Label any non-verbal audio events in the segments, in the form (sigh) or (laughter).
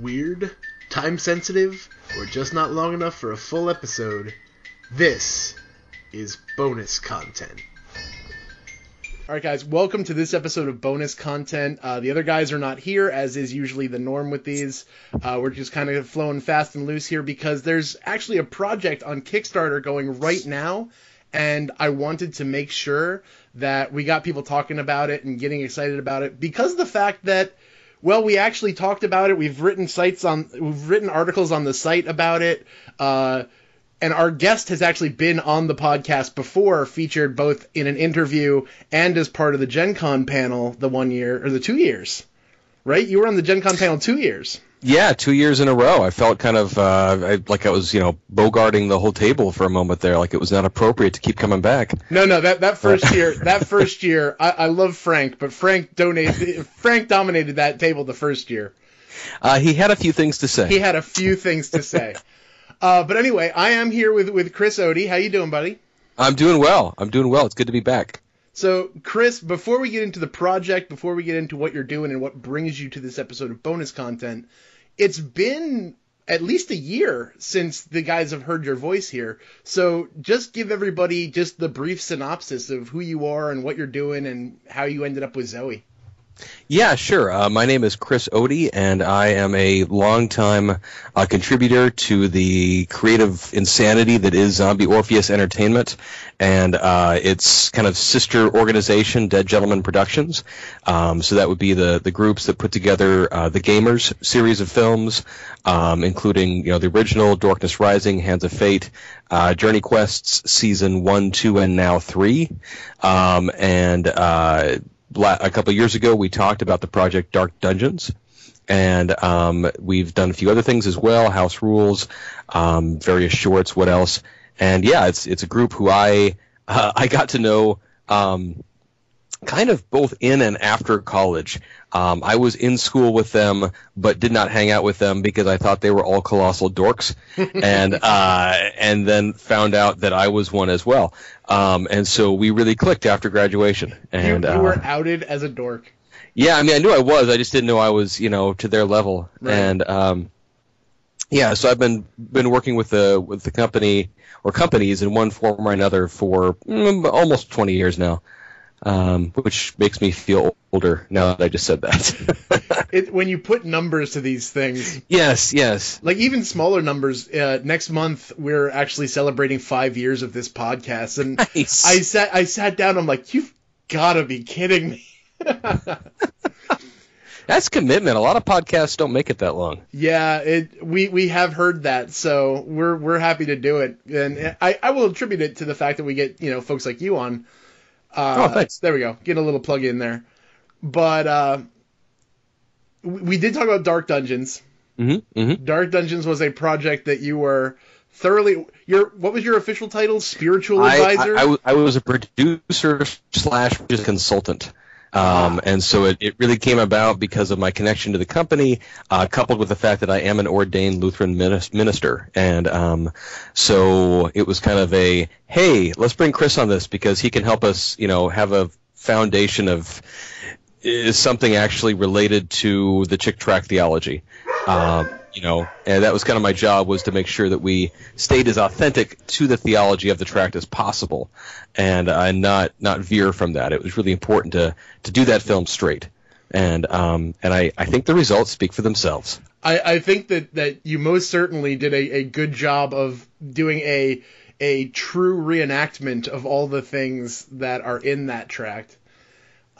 weird, time sensitive, or just not long enough for a full episode, this is bonus content. All right, guys, welcome to this episode of bonus content. Uh, the other guys are not here, as is usually the norm with these. Uh, we're just kind of flowing fast and loose here because there's actually a project on Kickstarter going right now, and I wanted to make sure that we got people talking about it and getting excited about it because the fact that well, we actually talked about it. We've written sites on, we've written articles on the site about it. Uh, and our guest has actually been on the podcast before, featured both in an interview and as part of the Gen Con panel the one year or the two years, right? You were on the Gen Con panel two years. Yeah, two years in a row. I felt kind of uh, I, like I was, you know, bogarting the whole table for a moment there. Like it was not appropriate to keep coming back. No, no, that that first (laughs) year, that first year, I, I love Frank, but Frank donated, Frank dominated that table the first year. Uh, he had a few things to say. He had a few things to say. (laughs) uh, but anyway, I am here with with Chris Odie. How you doing, buddy? I'm doing well. I'm doing well. It's good to be back. So, Chris, before we get into the project, before we get into what you're doing and what brings you to this episode of bonus content, it's been at least a year since the guys have heard your voice here. So just give everybody just the brief synopsis of who you are and what you're doing and how you ended up with Zoe. Yeah, sure. Uh, my name is Chris Odie, and I am a longtime uh, contributor to the creative insanity that is Zombie Orpheus Entertainment and uh, its kind of sister organization, Dead Gentleman Productions. Um, so that would be the the groups that put together uh, the Gamers series of films, um, including you know the original Darkness Rising, Hands of Fate, uh, Journey Quests season one, two, and now three, um, and uh, a couple years ago, we talked about the project Dark Dungeons, and um, we've done a few other things as well, House Rules, um, various shorts, what else? And yeah, it's it's a group who I uh, (laughs) I got to know um, kind of both in and after college. Um, I was in school with them, but did not hang out with them because I thought they were all colossal dorks, (laughs) and uh, and then found out that I was one as well. Um, and so we really clicked after graduation. And you, you were uh, outed as a dork. Yeah, I mean, I knew I was. I just didn't know I was, you know, to their level. Right. And um, yeah, so I've been been working with the with the company or companies in one form or another for mm, almost 20 years now um, which makes me feel older now that I just said that. (laughs) it, when you put numbers to these things. Yes, yes. Like even smaller numbers. Uh, next month we're actually celebrating five years of this podcast, and nice. I sat I sat down. I'm like, you've got to be kidding me. (laughs) That's commitment. A lot of podcasts don't make it that long. Yeah, it we we have heard that, so we're we're happy to do it, and I I will attribute it to the fact that we get you know folks like you on uh, oh, thanks. There we go. Get a little plug in there. But uh, we did talk about Dark Dungeons. Mm-hmm, mm-hmm. Dark Dungeons was a project that you were thoroughly. Your what was your official title? Spiritual advisor. I, I, I was a producer slash consultant. Um, and so it, it really came about because of my connection to the company, uh, coupled with the fact that I am an ordained Lutheran minister. And um, so it was kind of a, hey, let's bring Chris on this because he can help us, you know, have a foundation of is something actually related to the Chick tract theology. Um, you know, and that was kind of my job was to make sure that we stayed as authentic to the theology of the tract as possible, and uh, not not veer from that. It was really important to to do that film straight, and um, and I, I think the results speak for themselves. I, I think that, that you most certainly did a, a good job of doing a a true reenactment of all the things that are in that tract.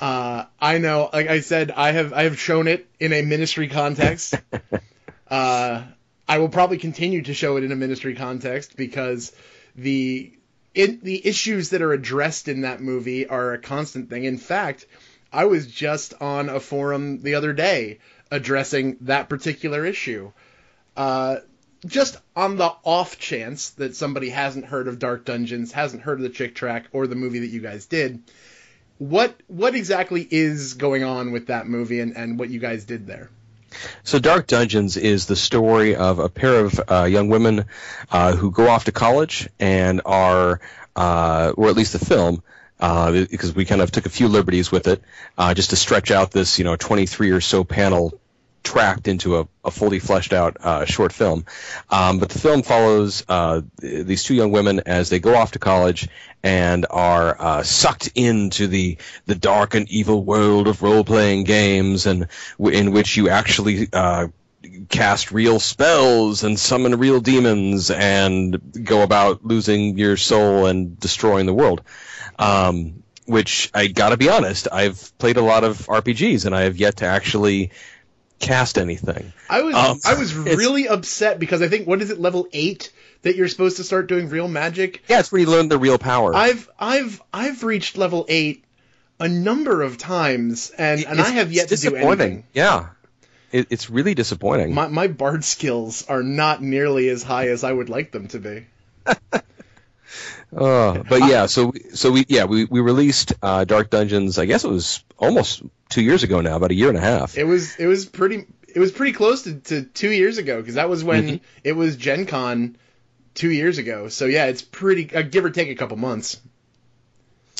Uh, I know, like I said, I have I have shown it in a ministry context. (laughs) Uh, I will probably continue to show it in a ministry context because the it, the issues that are addressed in that movie are a constant thing. In fact, I was just on a forum the other day addressing that particular issue. Uh, just on the off chance that somebody hasn't heard of Dark Dungeons, hasn't heard of the Chick tract or the movie that you guys did, what what exactly is going on with that movie and, and what you guys did there? So, Dark Dungeons is the story of a pair of uh, young women uh, who go off to college and are, uh, or at least the film, uh, because we kind of took a few liberties with it, uh, just to stretch out this, you know, 23 or so panel tract into a, a fully fleshed out uh, short film. Um, but the film follows uh, these two young women as they go off to college and are uh, sucked into the the dark and evil world of role playing games, and w- in which you actually uh, cast real spells and summon real demons and go about losing your soul and destroying the world. Um, which I gotta be honest, I've played a lot of RPGs and I have yet to actually cast anything. I was Um, I was really upset because I think what is it level eight that you're supposed to start doing real magic. Yeah, it's where you learn the real power. I've I've I've reached level eight a number of times and and I have yet to do anything. Yeah, it, it's really disappointing. My my bard skills are not nearly as high as I would like them to be. (laughs) Uh, but yeah, so so we yeah we we released uh, Dark Dungeons. I guess it was almost two years ago now, about a year and a half. It was it was pretty it was pretty close to, to two years ago because that was when Mhm. it was Gen Con two years ago. So yeah, it's pretty uh, give or take a couple months.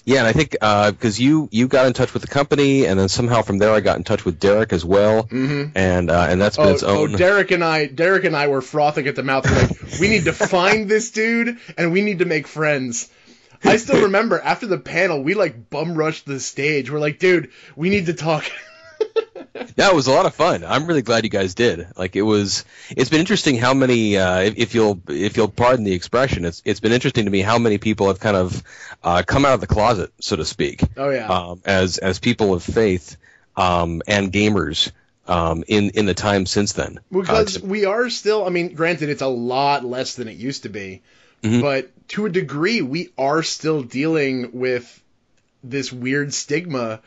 Yeah, and I think because you you got in touch with the company, and then somehow from there I got in touch with Derek as well, Mm-hmm. and uh, and that's been Oh, its oh. Derek and I, Derek and I were frothing at the mouth. We're like, we need to find this dude, and we need to make friends. I still (laughs) remember after the panel, we like bum rushed the stage. We're like, dude, we need to talk. (laughs) That was a lot of fun. I'm really glad you guys did. Like it was. It's been interesting how many, uh, if, if you'll if you'll pardon the expression, it's it's been interesting to me how many people have kind of uh, come out of the closet, so to speak, Oh yeah, um, as as people of faith um, and gamers um, in in the time since then. Uh, because to- we are still. I mean, granted, it's a lot less than it used to be, Mhm. but to a degree, we are still dealing with this weird stigma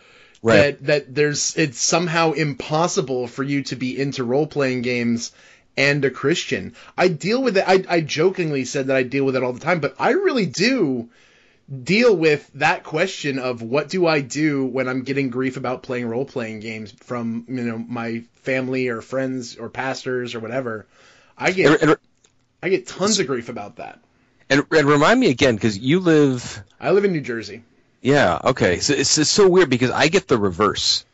right. that that there's it's somehow impossible for you to be into role playing games and a Christian. I deal with it. I, I jokingly said that I deal with it all the time, but I really do deal with that question of what do I do when I'm getting grief about playing role playing games from you know my family or friends or pastors or whatever. I get and, and, I get tons of grief about that. and, and remind me again, because you live I live in New Jersey. Yeah. Okay. So it's, it's so weird because I get the reverse.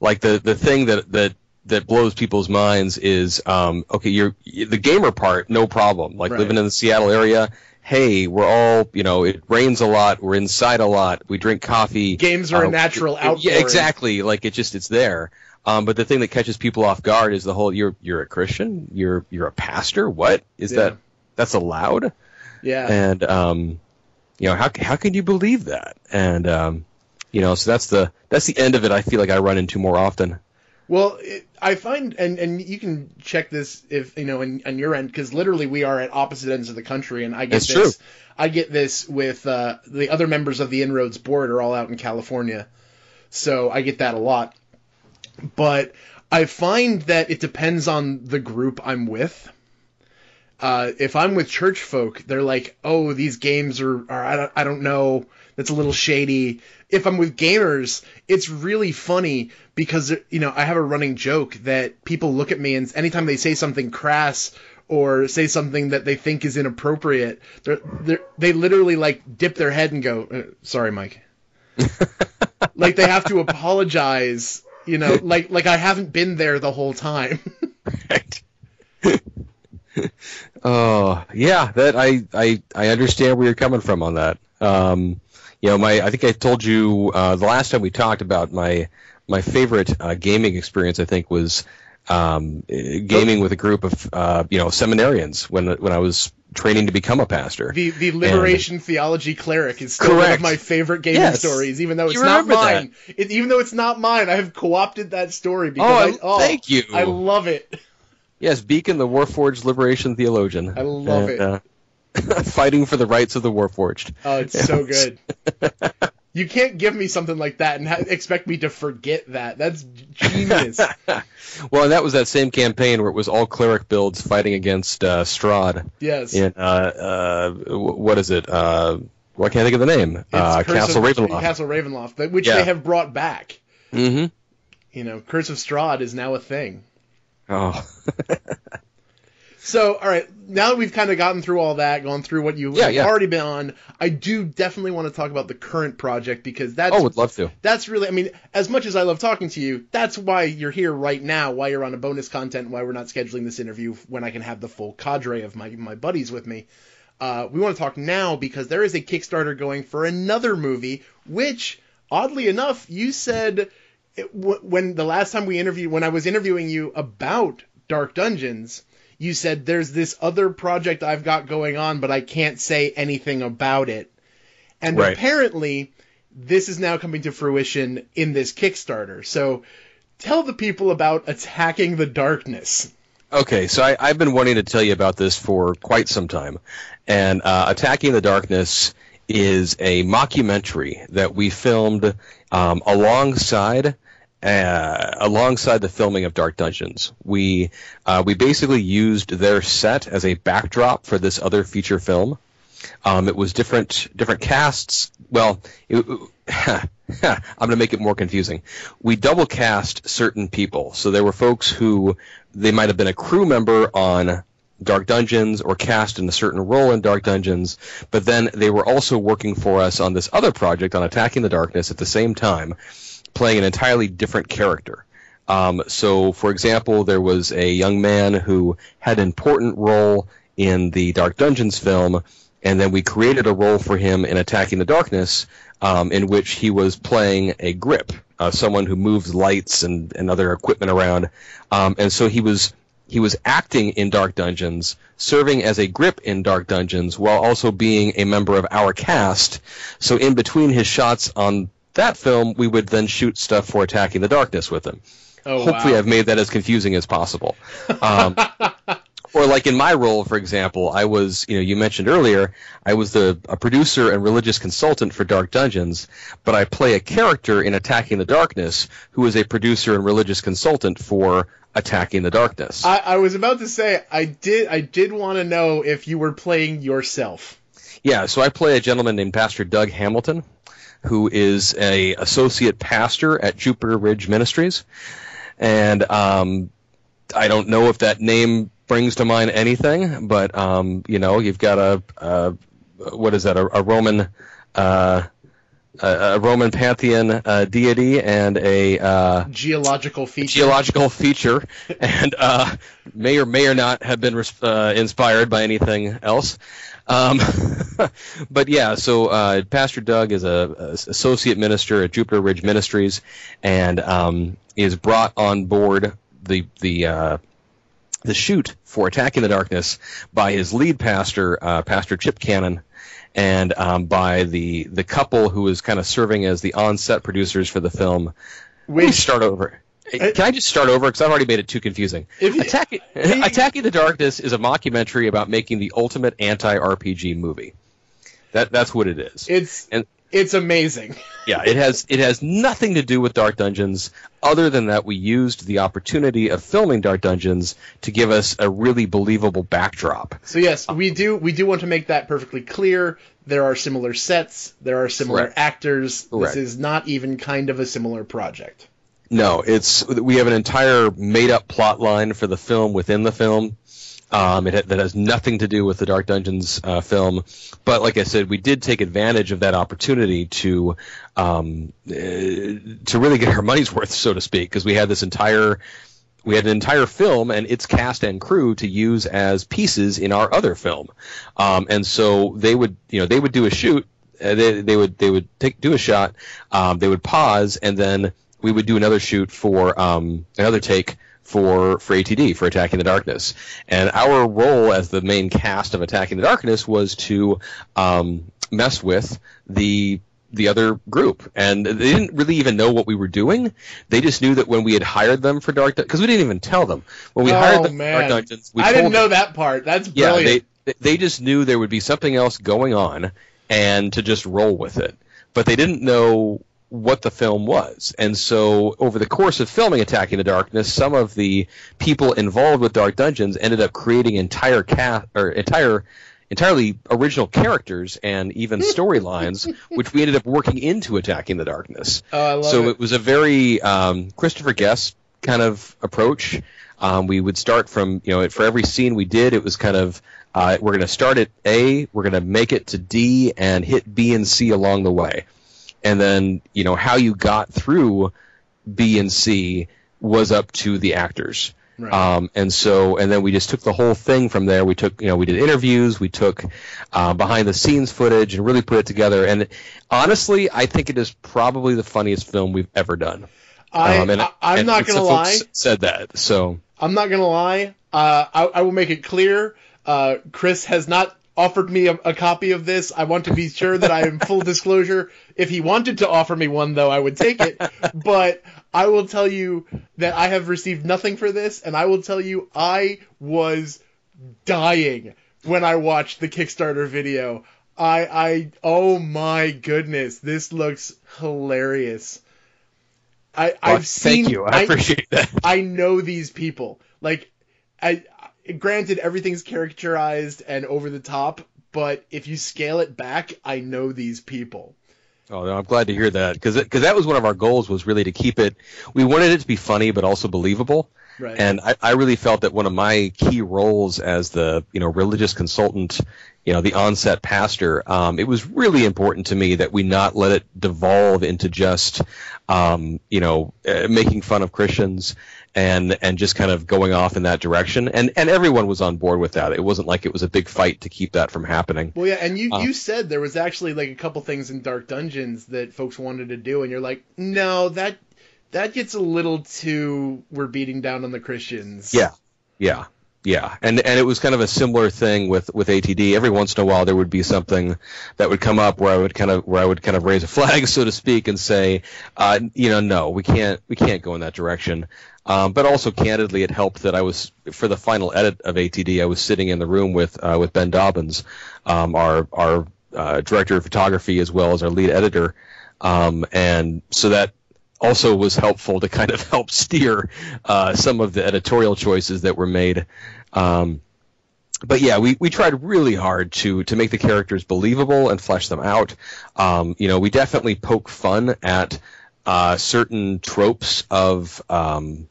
Like the the thing that that that blows people's minds is um okay you're the gamer part no problem like Right. living in the Seattle area hey we're all you know it rains a lot we're inside a lot we drink coffee Games are a Uh, natural outpouring. yeah exactly like it just it's there um but the thing that catches people off guard is the whole you're you're a Christian you're you're a pastor what is Yeah. that that's allowed Yeah. and um, you know how how can you believe that? And um, you know, so that's the that's the end of it. I feel like I run into more often. Well, it, I find, and and you can check this if you know, in, on your end, because literally we are at opposite ends of the country, and I get That's this. true. I get this with uh, the other members of the Inroads board are all out in California, so I get that a lot. But I find that it depends on the group I'm with. Uh, if I'm with church folk, they're like, "Oh, these games are, are I, don't, I don't know, that's a little shady." If I'm with gamers, it's really funny because you know I have a running joke that people look at me and anytime they say something crass or say something that they think is inappropriate, they're, they're, they literally like dip their head and go, uh, "Sorry, Mike." (laughs) like they have to apologize, you know, like like I haven't been there the whole time. (laughs) Right. (laughs) oh yeah, that I, I I understand where you're coming from on that. Um, you know, my I think I told you uh, the last time we talked about my my favorite uh, gaming experience. I think was um, gaming with a group of uh, you know seminarians when when I was training to become a pastor. The the liberation theology cleric is still one of my favorite gaming Yes. stories, even though it's not mine. It, even though it's not mine, I have co-opted that story because Oh, I, oh, thank you. I love it. Yes, Beacon, the Warforged liberation theologian. I love it. Uh, (laughs) fighting for the rights of the Warforged. Oh, it's so (laughs) good. You can't give me something like that and ha- expect me to forget that. That's genius. (laughs) well, and that was that same campaign where it was all cleric builds fighting against uh, Strahd yes. in uh, uh, what is it? Uh, well, I can't think of the name. Uh, Castle of, Ravenloft. Castle Ravenloft, which Yeah. they have brought back. mm-hmm. You know, Curse of Strahd is now a thing. Oh, So, all right, now that we've kind of gotten through all that, gone through what you've Yeah, yeah. already been on, I do definitely want to talk about the current project because that's Oh, I would love to. that's really, I mean, as much as I love talking to you, that's why you're here right now, why you're on a bonus content, why we're not scheduling this interview when I can have the full cadre of my, my buddies with me. Uh, we want to talk now because there is a Kickstarter going for another movie, which, oddly enough, you said it, w- when the last time we interviewed, when I was interviewing you about Dark Dungeons, you said there's this other project I've got going on, but I can't say anything about it. And Right. apparently, this is now coming to fruition in this Kickstarter. So tell the people about Attacking the Darkness. Okay, so I, I've been wanting to tell you about this for quite some time, and uh, Attacking the Darkness is a mockumentary that we filmed um, alongside uh, alongside the filming of Dark Dungeons. We uh, we basically used their set as a backdrop for this other feature film. Um, it was different different casts. Well, it, (laughs) I'm going to make it more confusing. We double cast certain people, so there were folks who they might have been a crew member on Dark Dungeons or cast in a certain role in Dark Dungeons, but then they were also working for us on this other project on Attacking the Darkness at the same time, playing an entirely different character. Um, so, for example, there was a young man who had an important role in the Dark Dungeons film, and then we created a role for him in Attacking the Darkness, um, in which he was playing a grip, uh, someone who moves lights and, and other equipment around, um, and so he was he was acting in Dark Dungeons, serving as a grip in Dark Dungeons, while also being a member of our cast. So in between his shots on that film, we would then shoot stuff for Attacking the Darkness with him. Oh, Hopefully, wow. I've made that as confusing as possible. Um, (laughs) or like in my role, for example, I was, you know, you mentioned earlier, I was the a producer and religious consultant for Dark Dungeons, but I play a character in Attacking the Darkness who is a producer and religious consultant for Attacking the Darkness. I, I was about to say I did I did want to know if you were playing yourself. Yeah, so I play a gentleman named Pastor Doug Hamilton, who is a associate pastor at Jupiter Ridge Ministries, and um, I don't know if that name brings to mind anything, but um, you know, you've got a, a what is that? A, a Roman. Uh, a, a Roman pantheon uh, deity and a uh, Geological feature. geological feature, (laughs) and uh, may or may or not have been uh, inspired by anything else. Um, (laughs) but yeah, so uh, Pastor Doug is a, a associate minister at Jupiter Ridge Ministries, and um, is brought on board the the uh, the shoot for Attacking the Darkness by his lead pastor, uh, Pastor Chip Cannon, and um, by the the couple who is kind of serving as the on-set producers for the film. Which start over. Can I just start over? Because I've already made it too confusing. If you- Attacking, Attacking the Darkness is a mockumentary about making the ultimate anti-RPG movie. That that's what it is. it's And- it's amazing. (laughs) Yeah, it has it has nothing to do with Dark Dungeons, other than that we used the opportunity of filming Dark Dungeons to give us a really believable backdrop. So yes, we do we do want to make that perfectly clear. There are similar sets, there are similar Correct. actors. Correct. This is not even kind of a similar project. No, it's we have an entire made up plot line for the film within the film. Um, it ha- that has nothing to do with the Dark Dungeons uh, film, but like I said, we did take advantage of that opportunity to um, uh, to really get our money's worth, so to speak, because we had this entire we had an entire film and its cast and crew to use as pieces in our other film, um, and so they would you know they would do a shoot, uh, they, they would they would take do a shot, um, they would pause, and then we would do another shoot for um, another take for for ATD for Attacking the Darkness, and our role as the main cast of Attacking the Darkness was to um, mess with the the other group, and they didn't really even know what we were doing. They just knew that when we had hired them for Dark, because we didn't even tell them when we Oh, hired them man. for Dark Dungeons. We I didn't them- know that part. That's yeah, brilliant. they they just knew there would be something else going on, and to just roll with it. But they didn't know what the film was, and so over the course of filming Attacking the Darkness, some of the people involved with Dark Dungeons ended up creating entire cast or entire entirely original characters and even (laughs) storylines, which we ended up working into Attacking the Darkness oh, I love so it. it was a very um, Christopher Guest kind of approach. Um, we would start from you know for every scene we did, it was kind of uh, we're going to start at A, we're going to make it to D, and hit B and C along the way, and then you know how you got through B and C was up to the actors. Right. Um, and so, and then we just took the whole thing from there. We took, you know, we did interviews, we took uh, behind the scenes footage, and really put it together. And honestly, I think it is probably the funniest film we've ever done. I, Um, and- I I'm and not gonna lie. Said that. So I'm not gonna lie. Uh, I, I will make it clear. Uh, Chris has not offered me a, a copy of this. I want to be sure that I am full disclosure. If he wanted to offer me one, though, I would take it. but I will tell you that I have received nothing for this, and I will tell you I was dying when I watched the Kickstarter video. I, I, oh my goodness, this looks hilarious. I, Well, I've seen. thank you. I, appreciate that. I know these people. Like, I granted everything's characterized and over the top, but if you scale it back, I know these people. Oh, no, I'm glad to hear that because that was one of our goals was really to keep it. We wanted it to be funny but also believable. Right. And I, I really felt that one of my key roles as the you know religious consultant, you know the onset pastor, um, it was really important to me that we not let it devolve into just um, you know uh, making fun of Christians and and just kind of going off in that direction. And and everyone was on board with that. It wasn't like it was a big fight to keep that from happening. well, yeah, and you Uh, you said there was actually like a couple things in Dark Dungeons that folks wanted to do, and you're like, no, that that gets a little too we're beating down on the Christians. Yeah, yeah, yeah. And and it was kind of a similar thing with with ATD. Every once in a while, there would be something that would come up where I would kind of where I would kind of raise a flag, (laughs) so to speak, and say, uh, you know, no, we can't we can't go in that direction. Um, but also, candidly, it helped that I was for the final edit of ATD. I was sitting in the room with uh, with Ben Dobyns, um, our our uh, director of photography, as well as our lead editor, um, and so that also was helpful to kind of (laughs) help steer uh, some of the editorial choices that were made. Um, but yeah, we, we tried really hard to to make the characters believable and flesh them out. Um, you know, we definitely poke fun at uh, certain tropes of. Um,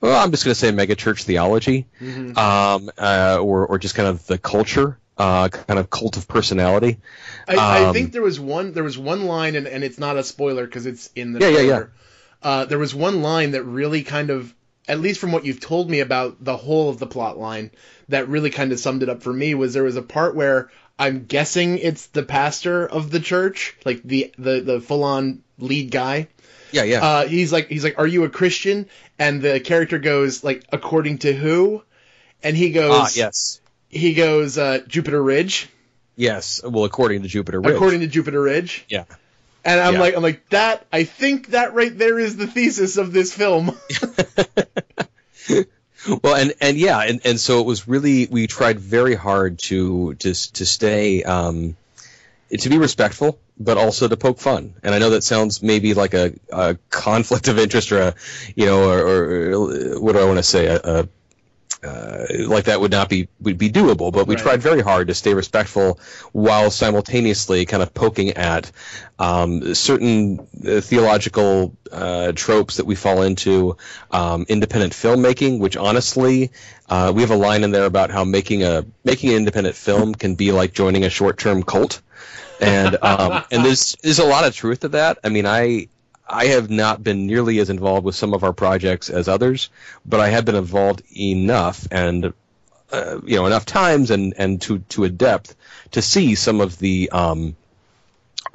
well, I'm just going to say megachurch theology, Mhm. um, uh, or or just kind of the culture, uh, kind of cult of personality. I, I Um, think there was one there was one line and, and it's not a spoiler because it's in the Yeah, yeah, yeah. Uh, there was one line that really kind of at least from what you've told me about the whole of the plot line that really kind of summed it up for me was there was a part where I'm guessing it's the pastor of the church like the the, the full on lead guy Yeah, yeah. uh, he's like he's like are you a Christian and the character goes like according to who and he goes ah, yes. He goes uh, Jupiter Ridge Yes, well, according to Jupiter Ridge. according to Jupiter Ridge yeah. And I'm Yeah. like, I'm like that. I think that right there is the thesis of this film. (laughs) (laughs) Well, and and yeah, and, and so it was really we tried very hard to to to stay um, to be respectful, but also to poke fun. And I know that sounds maybe like a, a conflict of interest or a you know or, or what do I want to say a, a uh, like that would not be would be doable, but we Right. tried very hard to stay respectful while simultaneously kind of poking at um, certain uh, theological uh, tropes that we fall into. Um, independent filmmaking, which honestly, uh, we have a line in there about how making a making an independent film can be like joining a short term cult, and um, and there's there's a lot of truth to that. I mean, I I have not been nearly as involved with some of our projects as others, but I have been involved enough and uh, you know enough times and and to to a depth to see some of the um,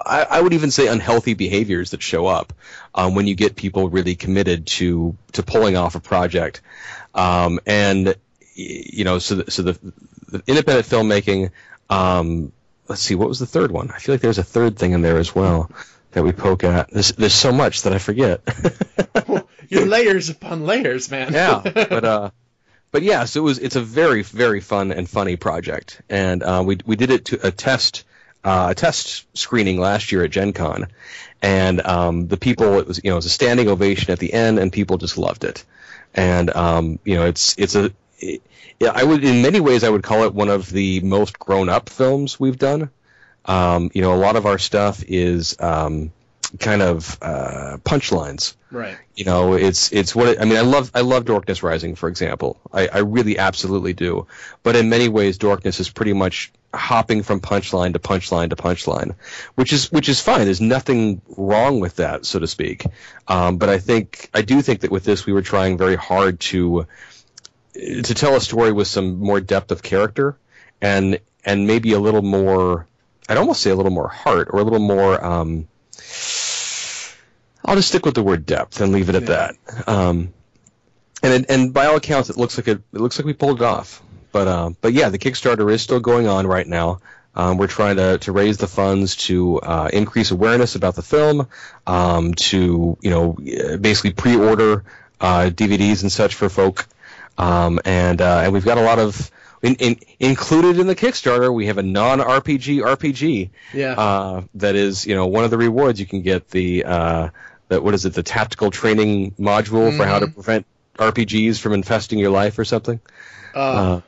I, I would even say unhealthy behaviors that show up um, when you get people really committed to to pulling off a project, um, and you know so the, so the, the independent filmmaking. Um, let's see, what was the third one? I feel like there's a third thing in there as well that we poke at. There's there's so much that I forget. (laughs) Your layers upon layers, man. yeah, (laughs) but uh, but yeah, so it was it's a very very fun and funny project, and uh, we we did it to a test uh, a test screening last year at Gen Con, and um, the people it was you know it was a standing ovation at the end, and people just loved it, and um, you know it's it's a it, yeah, I would in many ways I would call it one of the most grown up films we've done. Um, you know, a lot of our stuff is um, kind of uh, punchlines. Right. You know, it's it's what it, I mean. I love I love Darkness Rising, for example. I, I really absolutely do. But in many ways, Darkness is pretty much hopping from punchline to punchline to punchline, which is which is fine. There's nothing wrong with that, so to speak. Um, but I think I do think that with this, we were trying very hard to to tell a story with some more depth of character and and maybe a little more. I'd almost say a little more heart or a little more. Um, I'll just stick with the word depth and leave it at that. Um, and and by all accounts, it looks like it, it looks like we pulled it off. But uh, but yeah, the Kickstarter is still going on right now. Um, we're trying to, to raise the funds to uh, increase awareness about the film, um, to you know basically pre-order uh, DVDs and such for folk, um, and uh, and we've got a lot of in, in, included in the Kickstarter. We have a non-RPG RPG Yeah. uh, that is you know one of the rewards you can get the uh, that what is it the tactical training module for how to Mhm. prevent RPGs from infesting your life or something. uh, Uh,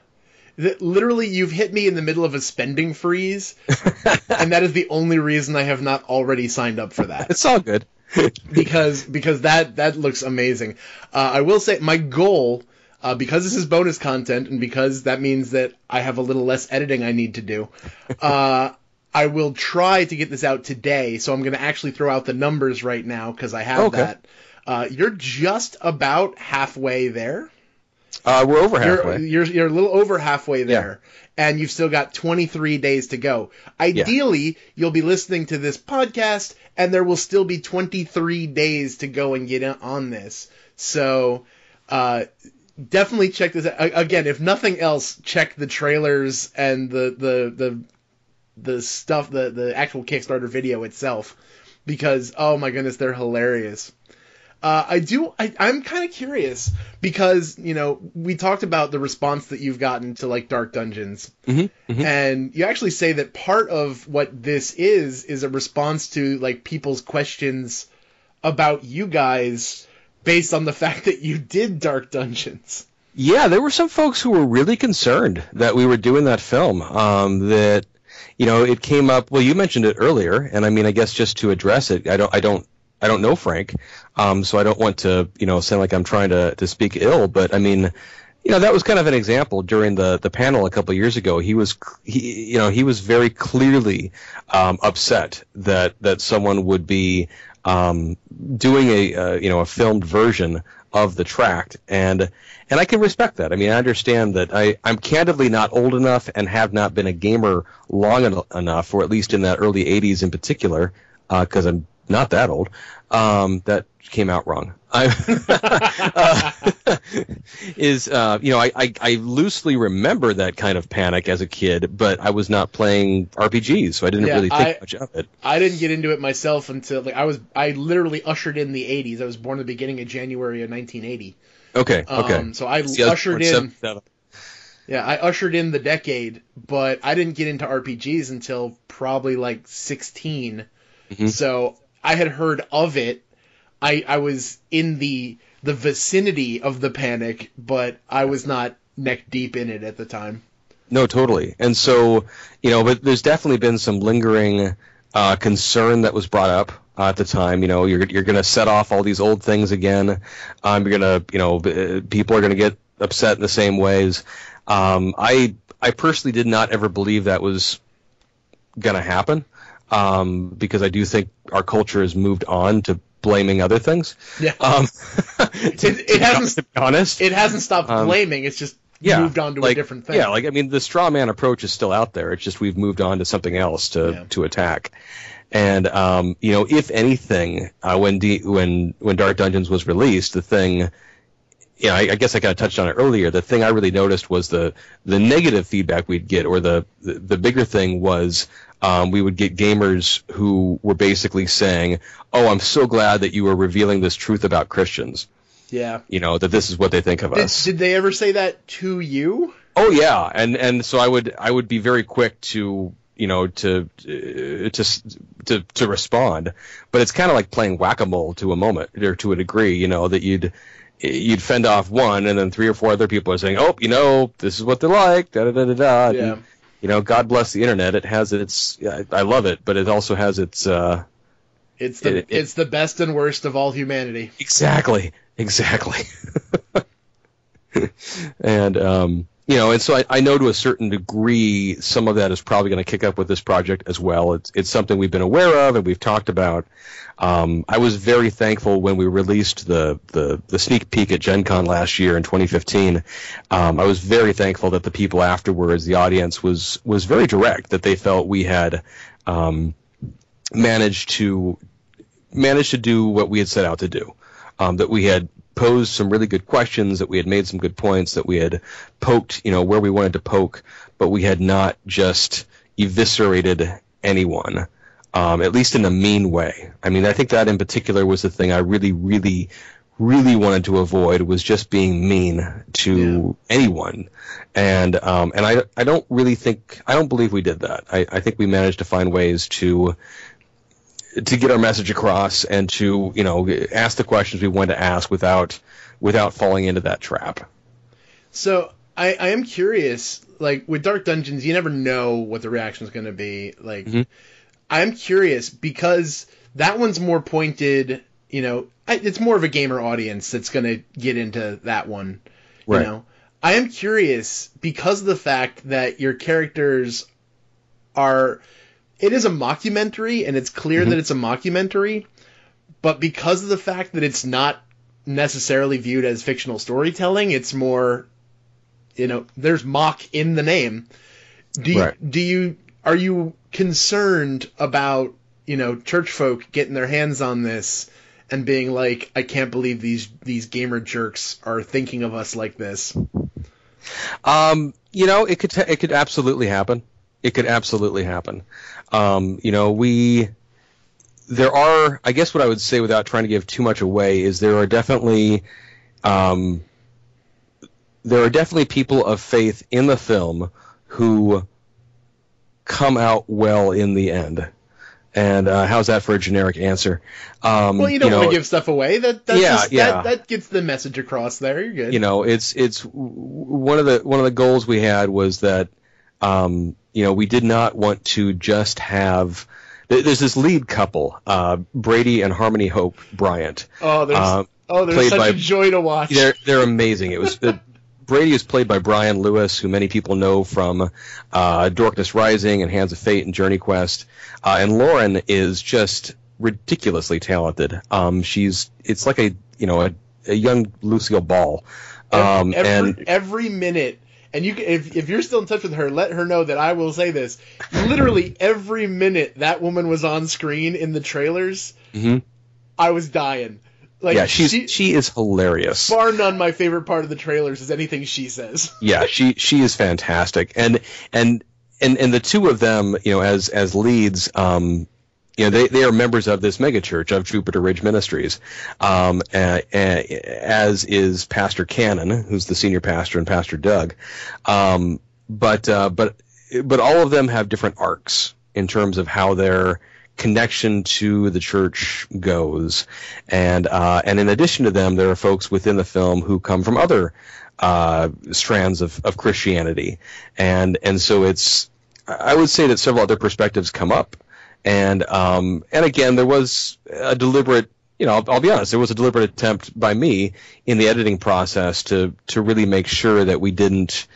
th- literally, you've hit me in the middle of a spending freeze, (laughs) and that is the only reason I have not already signed up for that. it's all good. (laughs) because because that that looks amazing. Uh, I will say my goal, uh, because this is bonus content, and because that means that I have a little less editing I need to do. Uh, I will try to get this out today, so I'm going to actually throw out the numbers right now because I have Okay. that. Uh, you're just about halfway there. Uh, we're over You're, halfway. you're you're a little over halfway there, and you've still got 23 days to go. Ideally, you'll be listening to this podcast, and there will still be 23 days to go and get on this. So, uh, definitely check this out. Again, if nothing else, check the trailers and the the the the stuff, the the actual Kickstarter video itself, because oh my goodness, they're hilarious. Uh, I do. I, I'm kind of curious because you know we talked about the response that you've gotten to like Dark Dungeons, Mhm, mhm. and you actually say that part of what this is is a response to like people's questions about you guys based on the fact that you did Dark Dungeons. Yeah, there were some folks who were really concerned that we were doing that film. Um, that you know, it came up. Well, you mentioned it earlier, and I mean, I guess just to address it, I don't, I don't, I don't know Frank, um, so I don't want to, you know, sound like I'm trying to to speak ill. But I mean, you know, that was kind of an example during the the panel a couple years ago. He was, he, you know, he was very clearly um, upset that that someone would be um, doing a, uh, you know, a filmed version of the tract and and I can respect that. I mean, I understand that I, I'm candidly not old enough and have not been a gamer long en- enough, or at least in that early 80s in particular, because I'm not that old. Um, that came out wrong. I, (laughs) uh, (laughs) is uh, you know I, I, I loosely remember that kind of panic as a kid, but I was not playing RPGs, so I didn't Yeah, really think I- much of it. I didn't get into it myself until like I was I literally ushered in the 80s. I was born at the beginning of January of 1980. Okay, okay. Um, so I See, ushered in seven- seven. Yeah, I ushered in the decade, but I didn't get into RPGs until probably like 16. Mhm. So I had heard of it. I I was in the the vicinity of the panic, but I was not neck deep in it at the time. No, totally. And so, you know, but there's definitely been some lingering uh, concern that was brought up uh, at the time. You know, you're you're going to set off all these old things again. Um, you're going to, you know, b- people are going to get upset in the same ways. Um, I I personally did not ever believe that was going to happen um, because I do think our culture has moved on to blaming other things. Yeah. Um, (laughs) It- it (laughs) hasn't- to be honest. It hasn't stopped Um, blaming, it's just yeah, moved on to like, a different thing. Yeah, like I mean, the straw man approach is still out there. It's just we've moved on to something else to Yeah. to attack. And um, you know, if anything, uh, when D- when when Dark Dungeons was released, the thing, you know, I, I guess I kind of touched on it earlier. The thing I really noticed was the the negative feedback we'd get, or the the, the bigger thing was. Um, we would get gamers who were basically saying, "Oh, I'm so glad that you are revealing this truth about Christians. yeah. You know that this is what they think of Did, us." did they ever say that to you? Oh yeah, and and so I would I would be very quick to you know to uh, to to to respond, but it's kind of like playing whack a mole to a moment or to a degree, you know that you'd you'd fend off one, and then three or four other people are saying, oh, you know, this is what they're like, da da da da da. Yeah. And, you know, God bless the internet. It has its, I love it, but it also has its, uh, It's the It- it- it's the best and worst of all humanity. Exactly, exactly. (laughs) and um, you know, and so I, I know to a certain degree, some of that is probably going to kick up with this project as well. It's it's something we've been aware of and we've talked about. Um, I was very thankful when we released the, the, the sneak peek at Gen Con last year in 2015. Um, I was very thankful that the people afterwards, the audience, was was very direct. That they felt we had um, managed to managed to do what we had set out to do. Um, that we had posed some really good questions, that we had made some good points, that we had poked, you know, where we wanted to poke, but we had not just eviscerated anyone, um, at least in a mean way. I mean, I think that in particular was the thing I really, really, really wanted to avoid was just being mean to anyone. And um, and I I don't really think I don't believe we did that. I, I think we managed to find ways to to get our message across and to you know ask the questions we wanted to ask without without falling into that trap. So I, I am curious, like with Dark Dungeons, you never know what the reaction is going to be. Like, Mhm. I'm curious because that one's more pointed. You know, it's more of a gamer audience that's going to get into that one. You Right. know, I am curious because of the fact that your characters are. It is a mockumentary, and it's clear Mhm. that it's a mockumentary, but because of the fact that it's not necessarily viewed as fictional storytelling, it's more you know, there's mock in the name. Do you, Right. do you are you concerned about you know church folk getting their hands on this and being like, I can't believe these these gamer jerks are thinking of us like this? Um, you know, it could it could absolutely happen. It could absolutely happen. Um, you know, we there are. I guess what I would say without trying to give too much away is there are definitely um, there are definitely people of faith in the film who come out well in the end. And uh, how's that for a generic answer? Um, Well, you don't know, want to give stuff away. That that's Yeah, just, yeah. That, that gets the message across there. You're good. you know it's it's one of the one of the goals we had was that um, you know we did not want to just have there's this lead couple uh, Brady and Harmony Hope Bryant. Oh, there's um, oh, there's played such by- a joy to watch. they're they're amazing. It was uh, Brady is played by Brian Lewis who many people know from uh, Darkness Rising and Hands of Fate and Journey Quest. Uh, and Lauren is just ridiculously talented. Um, she's it's like a you know a, a young Lucille Ball. Um, every, and every minute and you can, if, if you're still in touch with her let her know that i will say this literally every minute that woman was on screen in the trailers Mhm. i was dying like yeah, she's she, she is hilarious. Far none my favorite part of the trailers is anything she says (laughs) Yeah, she she is fantastic, and and and and the two of them, you know, as as leads, um, you know, they they are members of this megachurch of Jupiter Ridge Ministries, um, a- as is Pastor Cannon, who's the senior pastor, and Pastor Doug, um, but uh, but but all of them have different arcs in terms of how their connection to the church goes, and uh, and in addition to them, there are folks within the film who come from other uh, strands of, of Christianity, and and so it's I would say that several other perspectives come up, and um, and again there was a deliberate you know I'll, I'll be honest there was a deliberate attempt by me in the editing process to to really make sure that we didn't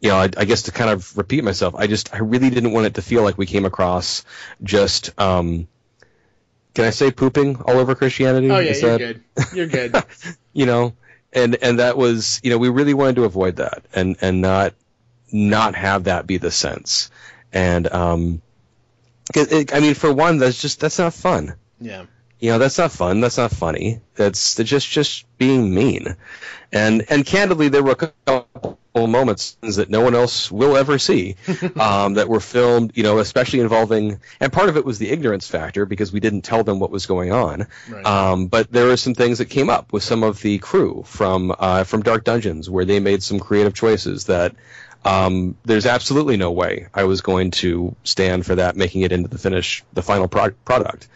you know I, I guess to kind of repeat myself I just I really didn't want it to feel like we came across just um, can I say pooping all over Christianity? oh yeah Is you're that- good. You're good. (laughs) You know and and that was you know we really wanted to avoid that and and not not have that be the sense. And um it, i mean for one that's just that's not fun. Yeah. You know that's not fun that's not funny. That's just just being mean. And and candidly there were a couple moments that no one else will ever see (laughs) um, that were filmed you know especially involving and part of it was the ignorance factor because we didn't tell them what was going on. Right. Um, but there were some things that came up with some of the crew from uh, from Dark Dungeons where they made some creative choices that um, there's absolutely no way I was going to stand for that making it into the finish the final pro- product.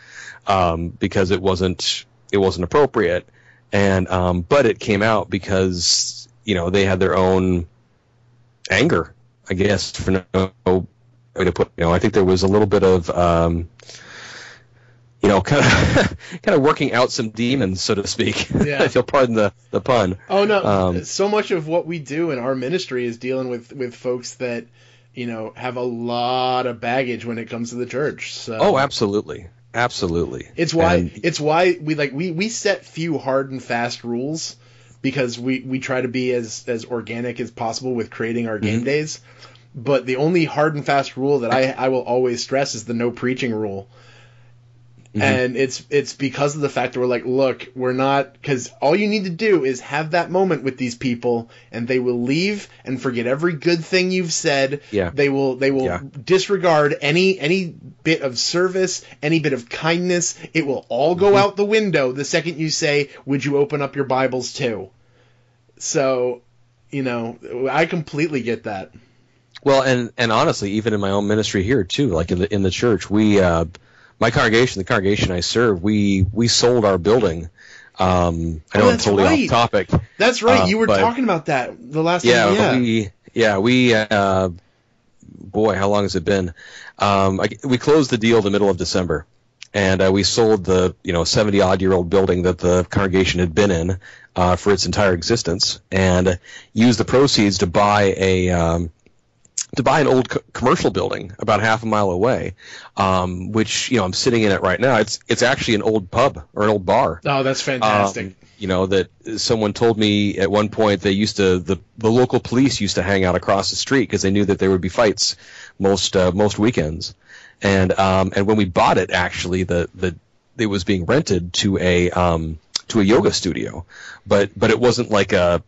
Um, because it wasn't it wasn't appropriate. And um, but it came out because you know they had their own anger I guess for no way to put you know I think there was a little bit of um, you know, kind of kind of working out some demons, so to speak. (laughs) Yeah. if you'll pardon the the pun. Oh no, Um, so much of what we do in our ministry is dealing with with folks that you know have a lot of baggage when it comes to the church. So Oh, absolutely, absolutely. It's why And- it's why we like we we set few hard and fast rules because we we try to be as as organic as possible with creating our Mm-hmm. game days. But the only hard and fast rule that I I will always stress is the no preaching rule. Mm-hmm. And it's it's because of the fact that we're like, look, we're not because all you need to do is have that moment with these people, and they will leave and forget every good thing you've said. Yeah. They will they will Yeah. disregard any any bit of service, any bit of kindness. It will all Mm-hmm. go out the window the second you say, "Would you open up your Bibles too?" So, you know, I completely get that. Well, and and honestly, even in my own ministry here too, like in the in the church, we uh, my congregation, the congregation I serve, we we sold our building. Um, I Oh, know I'm that's totally right. off topic. That's right. Uh, you were but- talking about that the last Yeah, time. Yeah. we yeah we uh, boy, how long has it been? Um, I, we closed the deal the middle of December, and uh, we sold the you know seventy odd year old building that the congregation had been in uh, for its entire existence, and used the proceeds to buy a um, to buy an old co- commercial building about half a mile away, um, which you know I'm sitting in it right now. It's it's actually an old pub or an old bar. oh, that's fantastic. Um, you know that someone told me at one point they used to the the local police used to hang out across the street because they knew that there would be fights most uh, most weekends, and um, and when we bought it, actually the the it was being rented to a um, to a yoga studio, but but it wasn't like a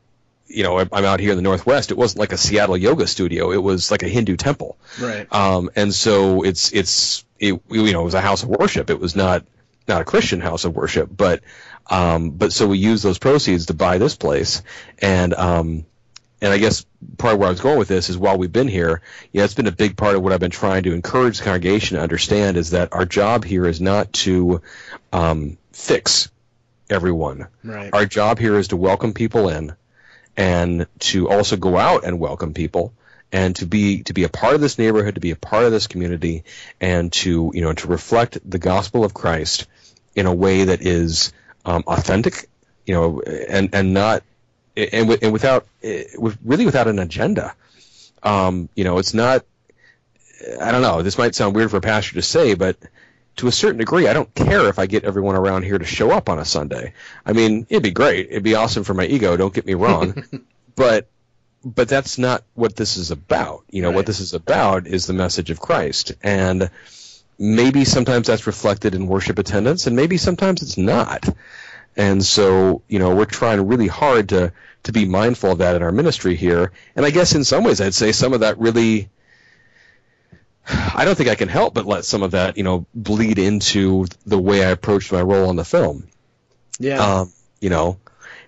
you know I'm out here in the northwest. It wasn't like a Seattle yoga studio. It was like a Hindu temple. right. Um, and so it's it's it, you know it was a house of worship. It was not not a Christian house of worship, but um, but so we used those proceeds to buy this place, and um, and I guess part of where I was going with this is while we've been here, yeah, it's been a big part of what I've been trying to encourage the congregation to understand is that our job here is not to um, fix everyone. Right. Our job here is to welcome people in and to also go out and welcome people and to be to be a part of this neighborhood, to be a part of this community and to, you know, to reflect the gospel of Christ in a way that is um, authentic, you know, and and not and, and without eh, with really without an agenda. Um, you know, it's not I don't know, this might sound weird for a pastor to say, but to a certain degree, I don't care if I get everyone around here to show up on a Sunday. I mean, it'd be great. It'd be awesome for my ego. Don't get me wrong, (laughs) but but that's not what this is about. You know, Right. what this is about is the message of Christ, and maybe sometimes that's reflected in worship attendance, and maybe sometimes it's not. And so, you know, we're trying really hard to to be mindful of that in our ministry here. And I guess in some ways, I'd say some of that really I don't think I can help but let some of that, you know, bleed into the way I approached my role on the film. Yeah. Um, you know,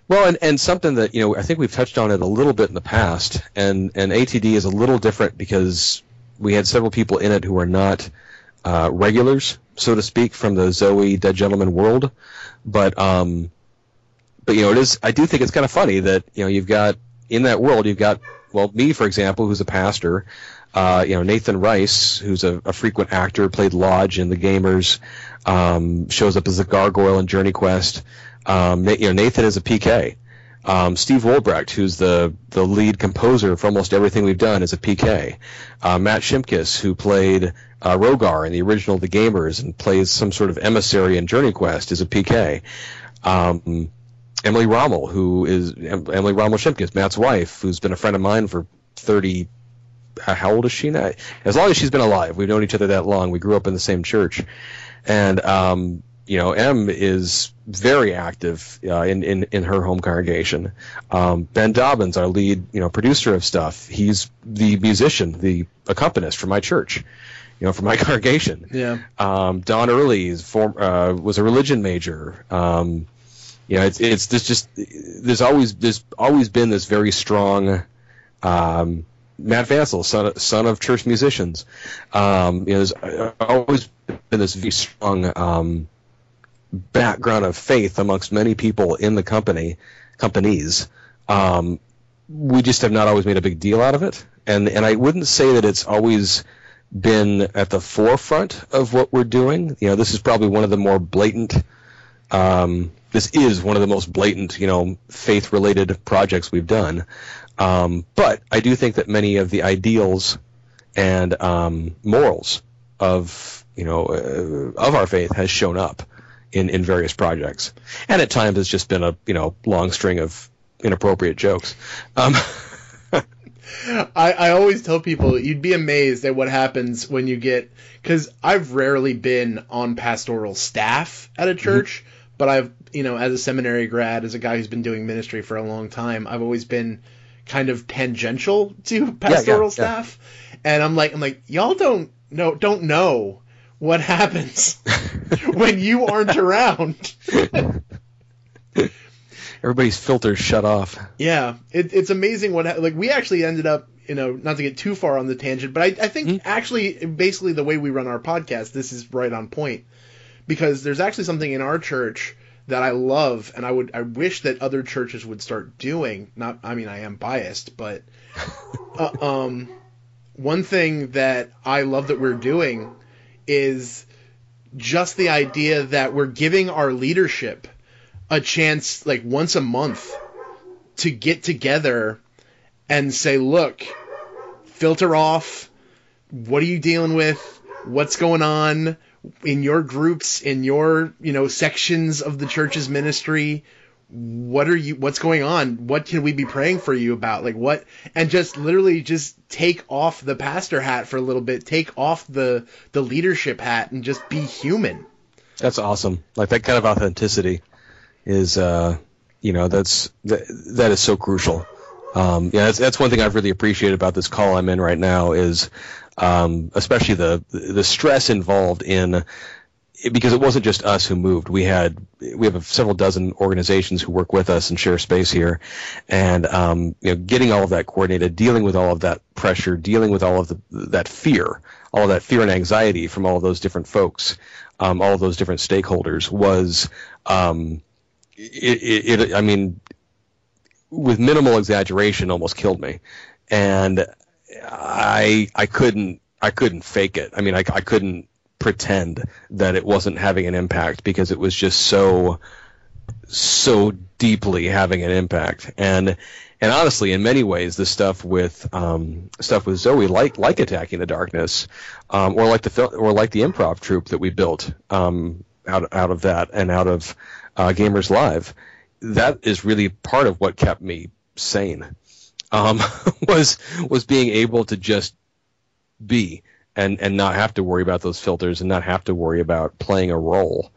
well, and, and something that you know I think we've touched on it a little bit in the past, and and ATD is a little different because we had several people in it who are not uh, regulars, so to speak, from the Zoe Dead Gentleman world, but um, but you know it is. I do think it's kind of funny that you know you've got in that world you've got well me for example who's a pastor. Uh, you know Nathan Rice, who's a, a frequent actor, played Lodge in The Gamers, um, shows up as a gargoyle in Journey Quest. Um, you know Nathan is a PK. Um, Steve Wolbrecht, who's the the lead composer for almost everything we've done, is a PK. Uh, Matt Shimkus, who played uh, Rogar in the original The Gamers and plays some sort of emissary in Journey Quest, is a PK. Um, Emily Rommel, who is Emily Rommel Shimkus, Matt's wife, who's been a friend of mine for 30 uh, how old is she now? As long as she's been alive, we've known each other that long. We grew up in the same church, and um, you know, M is very active uh, in, in in her home congregation. Um, ben Dobyns, our lead, you know, producer of stuff, he's the musician, the accompanist for my church, you know, for my (laughs) congregation. yeah. Um, Don Early is form, uh, was a religion major. Um, you know, it's it's there's just there's always there's always been this very strong. Um, Matt Vancil, son of, son of church musicians, um, you know, there's always been this very strong um, background of faith amongst many people in the company, companies. Um, we just have not always made a big deal out of it, and and I wouldn't say that it's always been at the forefront of what we're doing. You know, this is probably one of the more blatant. Um, this is one of the most blatant, you know, faith-related projects we've done. Um, but I do think that many of the ideals and um, morals of you know uh, of our faith has shown up in, in various projects, and at times it's just been a you know long string of inappropriate jokes. Um, (laughs) I, I always tell people you'd be amazed at what happens when you get because I've rarely been on pastoral staff at a mm-hmm. church, mm-hmm. But I've you know as a seminary grad, as a guy who's been doing ministry for a long time, I've always been kind of tangential to (laughs) pastoral yeah, yeah, staff, yeah. and I'm like I'm like y'all don't know don't know what happens (laughs) when you aren't around. (laughs) Everybody's filters shut off. Yeah, it, it's amazing what like we actually ended up, you know, not to get too far on the tangent, but I, I think mm-hmm. actually, basically, the way we run our podcast, this is right on point because there's actually something in our church that I love and I would I wish that other churches would start doing. Not, I mean, I am biased, but (laughs) uh, um, one thing that I love that we're doing is just the idea that we're giving our leadership a chance like once a month to get together and say, look, filter off. What are you dealing with? What's going on in your groups, in your, you know, sections of the church's ministry? What are you, what's going on? What can we be praying for you about? Like what, and just literally just take off the pastor hat for a little bit, take off the, the leadership hat and just be human. That's awesome. Like that kind of authenticity is uh, you know that's that, that is so crucial. Um, yeah, that's, that's one thing I've really appreciated about this call I'm in right now is um, especially the the stress involved in because it wasn't just us who moved. We had we have several dozen organizations who work with us and share space here, and um, you know, getting all of that coordinated, dealing with all of that pressure, dealing with all of the, that fear, all of that fear and anxiety from all of those different folks, um, all of those different stakeholders was um, it, it, I mean, with minimal exaggeration, almost killed me, and I I couldn't I couldn't fake it. I mean, I, I couldn't pretend that it wasn't having an impact because it was just so so deeply having an impact and and honestly in many ways the stuff with um, stuff with Zoe like like attacking the darkness um, or like the or like the improv troupe that we built um, out out of that and out of uh, Gamers Live, that is really part of what kept me sane. Um, (laughs) was was being able to just be and and not have to worry about those filters and not have to worry about playing a role.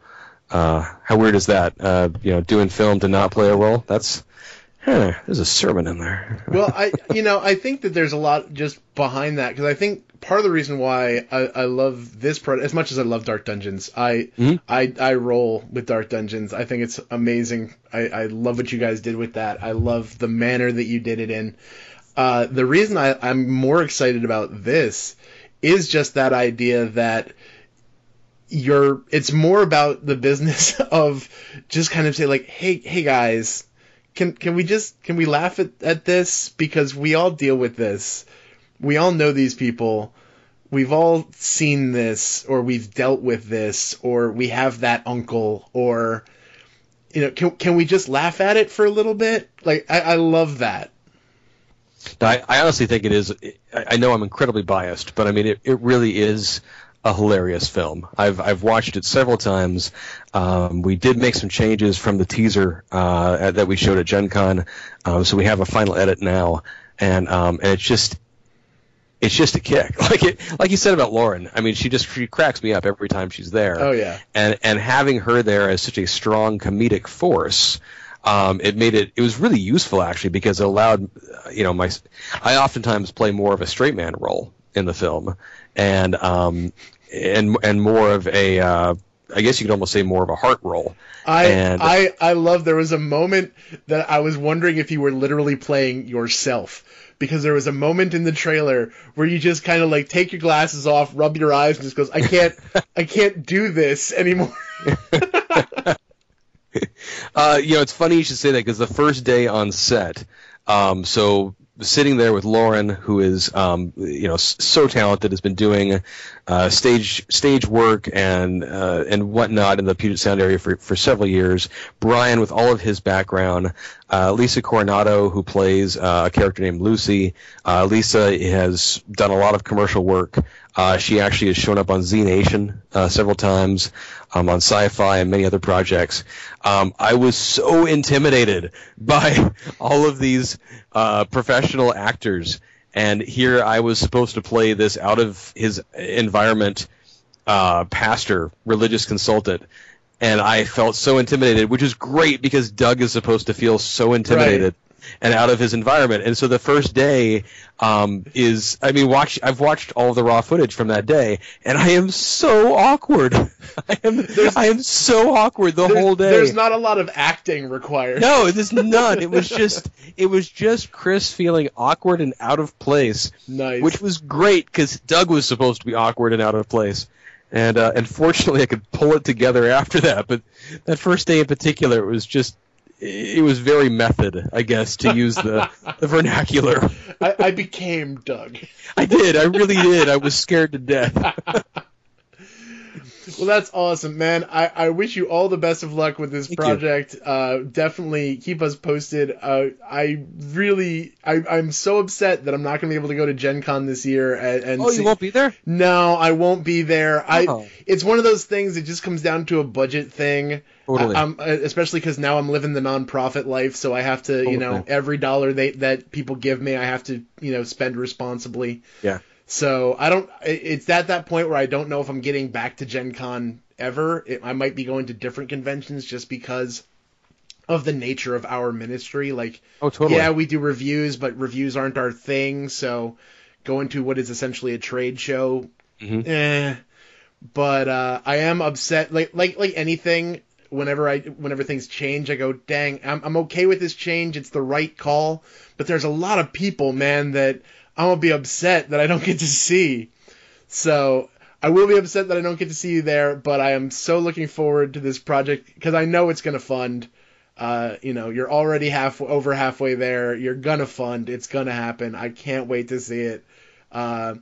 Uh, how weird is that? Uh, you know, doing film to not play a role. That's huh, there's a sermon in there. well, (laughs) I you know I think that there's a lot just behind that because I think part of the reason why I, I love this product as much as I love Dark Dungeons. I mm-hmm. I I roll with Dark Dungeons. I think it's amazing. I, I love what you guys did with that. I love the manner that you did it in. Uh, the reason I, I'm more excited about this is just that idea that you're it's more about the business (laughs) of just kind of say like hey hey guys can can we just can we laugh at, at this because we all deal with this we all know these people. We've all seen this, or we've dealt with this, or we have that uncle, or you know, can can we just laugh at it for a little bit? Like I, I love that. I, I honestly think it is. I know I'm incredibly biased, but I mean, it, it really is a hilarious film. I've I've watched it several times. Um, we did make some changes from the teaser uh, that we showed at Gen Con, um, so we have a final edit now, and um, and it's just it's just a kick. (laughs) Like it, like you said about Lauren. I mean, she just she cracks me up every time she's there. Oh yeah. And and having her there as such a strong comedic force, um, it made it. It was really useful actually because it allowed, you know, my. I oftentimes play more of a straight man role in the film, and um, and and more of a. Uh, I guess you could almost say more of a heart role. I and, I I love. There was a moment that I was wondering if you were literally playing yourself because there was a moment in the trailer where you just kind of like take your glasses off, rub your eyes, and just goes, "I can't, (laughs) I can't do this anymore." (laughs) uh, you know, it's funny you should say that because the first day on set, um, so sitting there with Lauren, who is um, you know so talented, has been doing uh, stage stage work and uh, and whatnot in the Puget Sound area for, for several years. Brian, with all of his background, uh, Lisa Coronado, who plays uh, a character named Lucy. Uh, Lisa has done a lot of commercial work. Uh, she actually has shown up on Z Nation several times, um, on Sci-Fi and many other projects. Um, I was so intimidated (laughs) by all of these professional actors and here I was supposed to play this out of his environment uh, pastor, religious consultant, and I felt so intimidated, which is great because Doug is supposed to feel so intimidated. Right. And out of his environment, and so the first day um, is, I mean, watch. I've watched all the raw footage from that day, and I am so awkward. (laughs) I am, I am so awkward the whole day. There's not a lot of acting required. No, there's (laughs) none. It was just, it was just Chris feeling awkward and out of place. Nice. Which was great because Doug was supposed to be awkward and out of place and uh, and fortunately I could pull it together after that. But that first day in particular, it was just it was very method, I guess, to use the, (laughs) the vernacular. I, I became Doug. I did. I really did. I was scared to death. (laughs) Well, that's awesome, man. I, I wish you all the best of luck with this Thank project. Uh, definitely keep us posted. Uh, I really, I, I'm so upset that I'm not going to be able to go to Gen Con this year. And, and oh, see, you won't be there? No, I won't be there. Oh. I. It's one of those things. It just comes down to a budget thing. Totally. I, am especially because now I'm living the nonprofit life, so I have to, totally. you know, every dollar they that people give me, I have to, you know, spend responsibly. Yeah. So I don't. It's at that point where I don't know if I'm getting back to Gen Con ever. It, I might be going to different conventions just because of the nature of our ministry. Like, oh, totally. Yeah, we do reviews, but reviews aren't our thing. So going to what is essentially a trade show, mm-hmm. eh. But uh, I am upset. Like like like anything. Whenever I whenever things change, I go, dang, I'm I'm okay with this change. It's the right call. But there's a lot of people, man, that I'm gonna be upset that I don't get to see. So I will be upset that I don't get to see you there, but I am so looking forward to this project because I know it's gonna fund. Uh, you know, you're already half over halfway there. You're gonna fund. It's gonna happen. I can't wait to see it. Uh,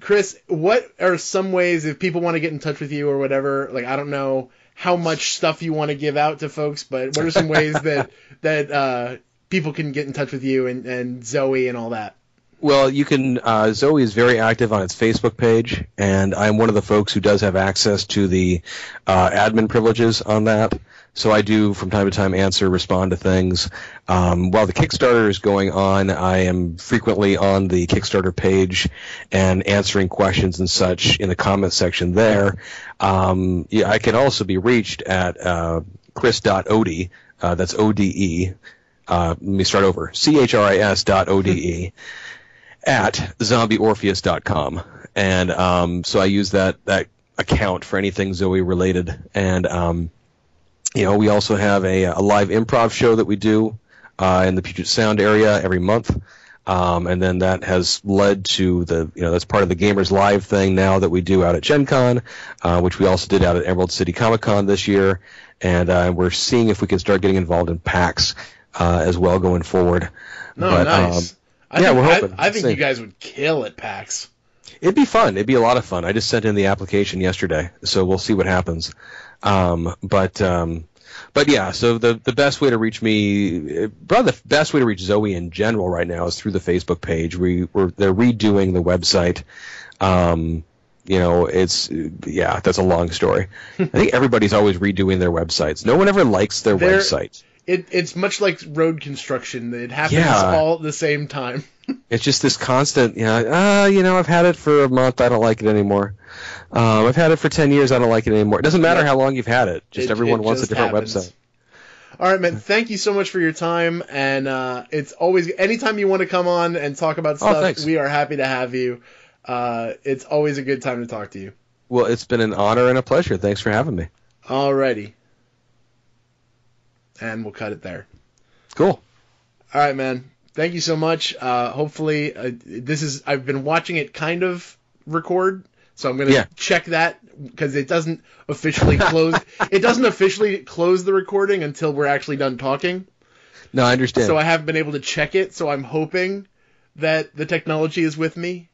Chris, what are some ways if people want to get in touch with you or whatever? Like, I don't know how much stuff you want to give out to folks, but what are some ways (laughs) that that uh, people can get in touch with you and, and Zoe and all that? Well, you can. Uh, Zoe is very active on its Facebook page, and I'm one of the folks who does have access to the uh, admin privileges on that. So I do, from time to time, answer, respond to things. Um, while the Kickstarter is going on, I am frequently on the Kickstarter page and answering questions and such in the comment section there. Um, yeah, I can also be reached at uh, chris.ode, uh, that's O-D-E, uh, let me start over, C-H-R-I-S dot O-D-E at zombieorpheus.com. And um, so I use that, that account for anything Zoe related. And, um, you know, we also have a, a live improv show that we do uh, in the Puget Sound area every month. Um, and then that has led to the, you know, that's part of the Gamers Live thing now that we do out at Gen Con, uh, which we also did out at Emerald City Comic Con this year. And uh, we're seeing if we can start getting involved in PAX uh, as well going forward. No, but, nice. Um, I yeah, think, we're hoping. I, I think you guys would kill at PAX. It'd be fun. It'd be a lot of fun. I just sent in the application yesterday, so we'll see what happens. Um, but um, but yeah, so the the best way to reach me, probably the best way to reach Zoe in general right now is through the Facebook page. We we're they're redoing the website. Um, you know, it's yeah, that's a long story. (laughs) I think everybody's always redoing their websites. No one ever likes their they're, website it, it's much like road construction. It happens yeah. all at the same time. (laughs) it's just this constant, you know, ah, uh, you know, I've had it for a month, I don't like it anymore. Um, I've had it for ten years, I don't like it anymore. It doesn't matter yeah. how long you've had it. Just it, everyone it wants just a different happens. website. All right, man. Thank you so much for your time, and uh, it's always anytime you want to come on and talk about oh, stuff, oh, we are happy to have you. Uh, it's always a good time to talk to you. Well, it's been an honor and a pleasure. Thanks for having me. Alrighty and we'll cut it there. Cool. All right, man. Thank you so much. Uh, hopefully, uh, this is I've been watching it kind of record, so I'm gonna yeah. check that because it doesn't officially close. (laughs) it doesn't officially close the recording until we're actually done talking. No, I understand. so I haven't been able to check it. So I'm hoping that the technology is with me.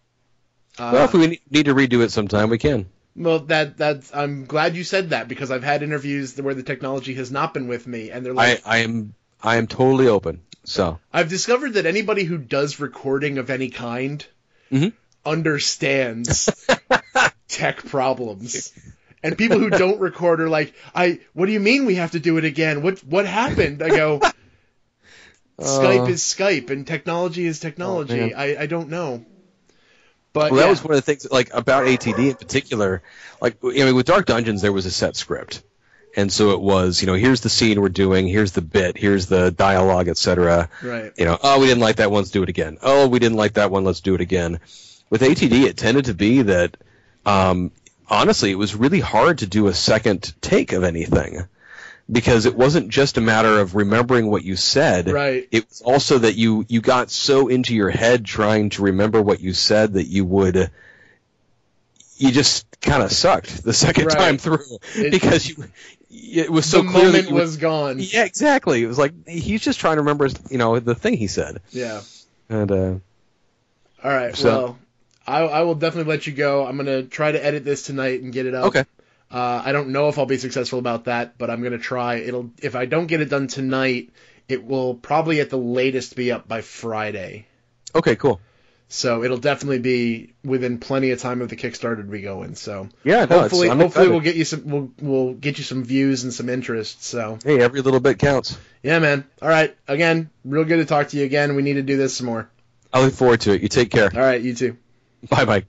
Uh, well, if we need to redo it sometime, we can. Well, that that's I'm glad you said that because I've had interviews where the technology has not been with me, and they're like, I, I am I am totally open. So I've discovered that anybody who does recording of any kind Mhm. understands (laughs) tech problems. And people who don't record are like, I what do you mean we have to do it again? What what happened? I go (laughs) Skype Uh, is Skype and technology is technology. man. I, I don't know. But well, that yeah, was one of the things like about ATD in particular. Like I mean, with Dark Dungeons, there was a set script, and so it was you know here's the scene we're doing, here's the bit, here's the dialogue, etc. right. You know, oh we didn't like that one, let's do it again. Oh we didn't like that one, let's do it again. With ATD, it tended to be that um, honestly, it was really hard to do a second take of anything because it wasn't just a matter of remembering what you said. Right. It was also that you you got so into your head trying to remember what you said that you would you just kind of sucked the second Right. time through It- because you it was so the clear that moment were- was gone. yeah exactly it was like he's just trying to remember you know the thing he said Yeah. and uh All right. So- well, I, I will definitely let you go. I'm gonna try to edit this tonight and get it up. okay Uh, I don't know if I'll be successful about that, but I'm gonna try. It'll if I don't get it done tonight, it will probably at the latest be up by Friday. okay cool So it'll definitely be within plenty of time of the Kickstarter to be going. So yeah no, hopefully, hopefully excited. we'll get you some we'll, we'll get you some views and some interest. So hey every little bit counts yeah, man. All right. Again, real good to talk to you again. We need to do this some more. I look forward to it you take care All right, you too. bye bye